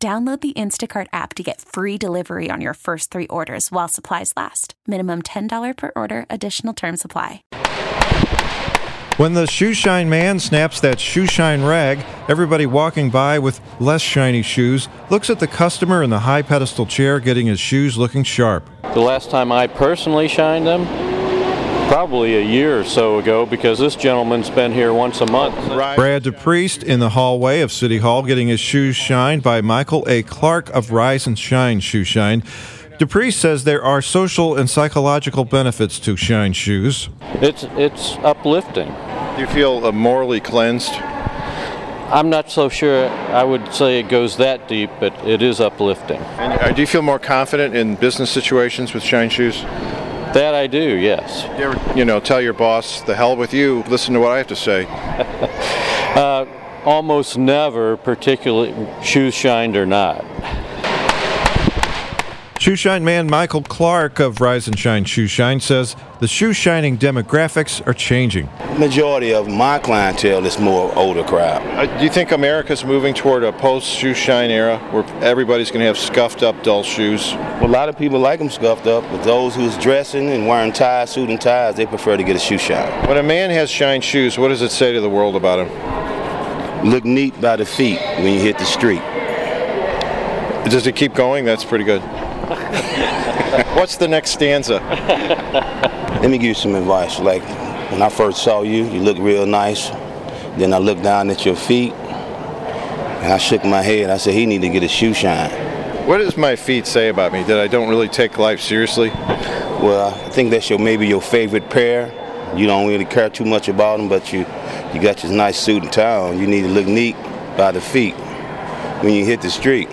Download the Instacart app to get free delivery on your first three orders while supplies last. Minimum $10 per order, additional term supply. When the shoe shine man snaps that shoe shine rag, everybody walking by with less shiny shoes looks at the customer in the high pedestal chair getting his shoes looking sharp. The last time I personally shined them, probably a year or so ago, because this gentleman's been here once a month. Brad DePriest in the hallway of City Hall getting his shoes shined by Michael A. Clark of Rise and Shine Shoe Shine. DePriest says there are social and psychological benefits to shine shoes. It's it's uplifting. Do you feel uh, morally cleansed? I'm not so sure I would say it goes that deep, but it is uplifting. And uh, do you feel more confident in business situations with shine shoes? That I do, yes. You ever, you know, tell your boss, the hell with you, listen to what I have to say. Uh, almost never, particularly shoes shined or not. Shoe Shine man Michael Clark of Rise and Shine Shoe Shine says the shoe shining demographics are changing. Majority of my clientele is more older crowd. Uh, do you think America's moving toward a post shoe shine era where everybody's going to have scuffed up, dull shoes? Well, a lot of people like them scuffed up, but those who's dressing and wearing ties, suit and ties, they prefer to get a shoe shine. When a man has shine shoes, what does it say to the world about him? Look neat by the feet when you hit the street. Does it keep going? That's pretty good. What's the next stanza? Let me give you some advice. Like when I first saw you, you looked real nice. Then I looked down at your feet and I shook my head. I said, he need to get a shoe shine. What does my feet say about me? That I don't really take life seriously? Well, I think that's your maybe your favorite pair. You don't really care too much about them, but you you got your nice suit and tie on. You need to look neat by the feet when you hit the street.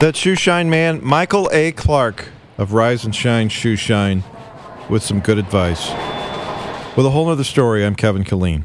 That shoe shine man, Michael A. Clark of Rise and Shine Shoe Shine, with some good advice. With a whole other story, I'm Kevin Killeen.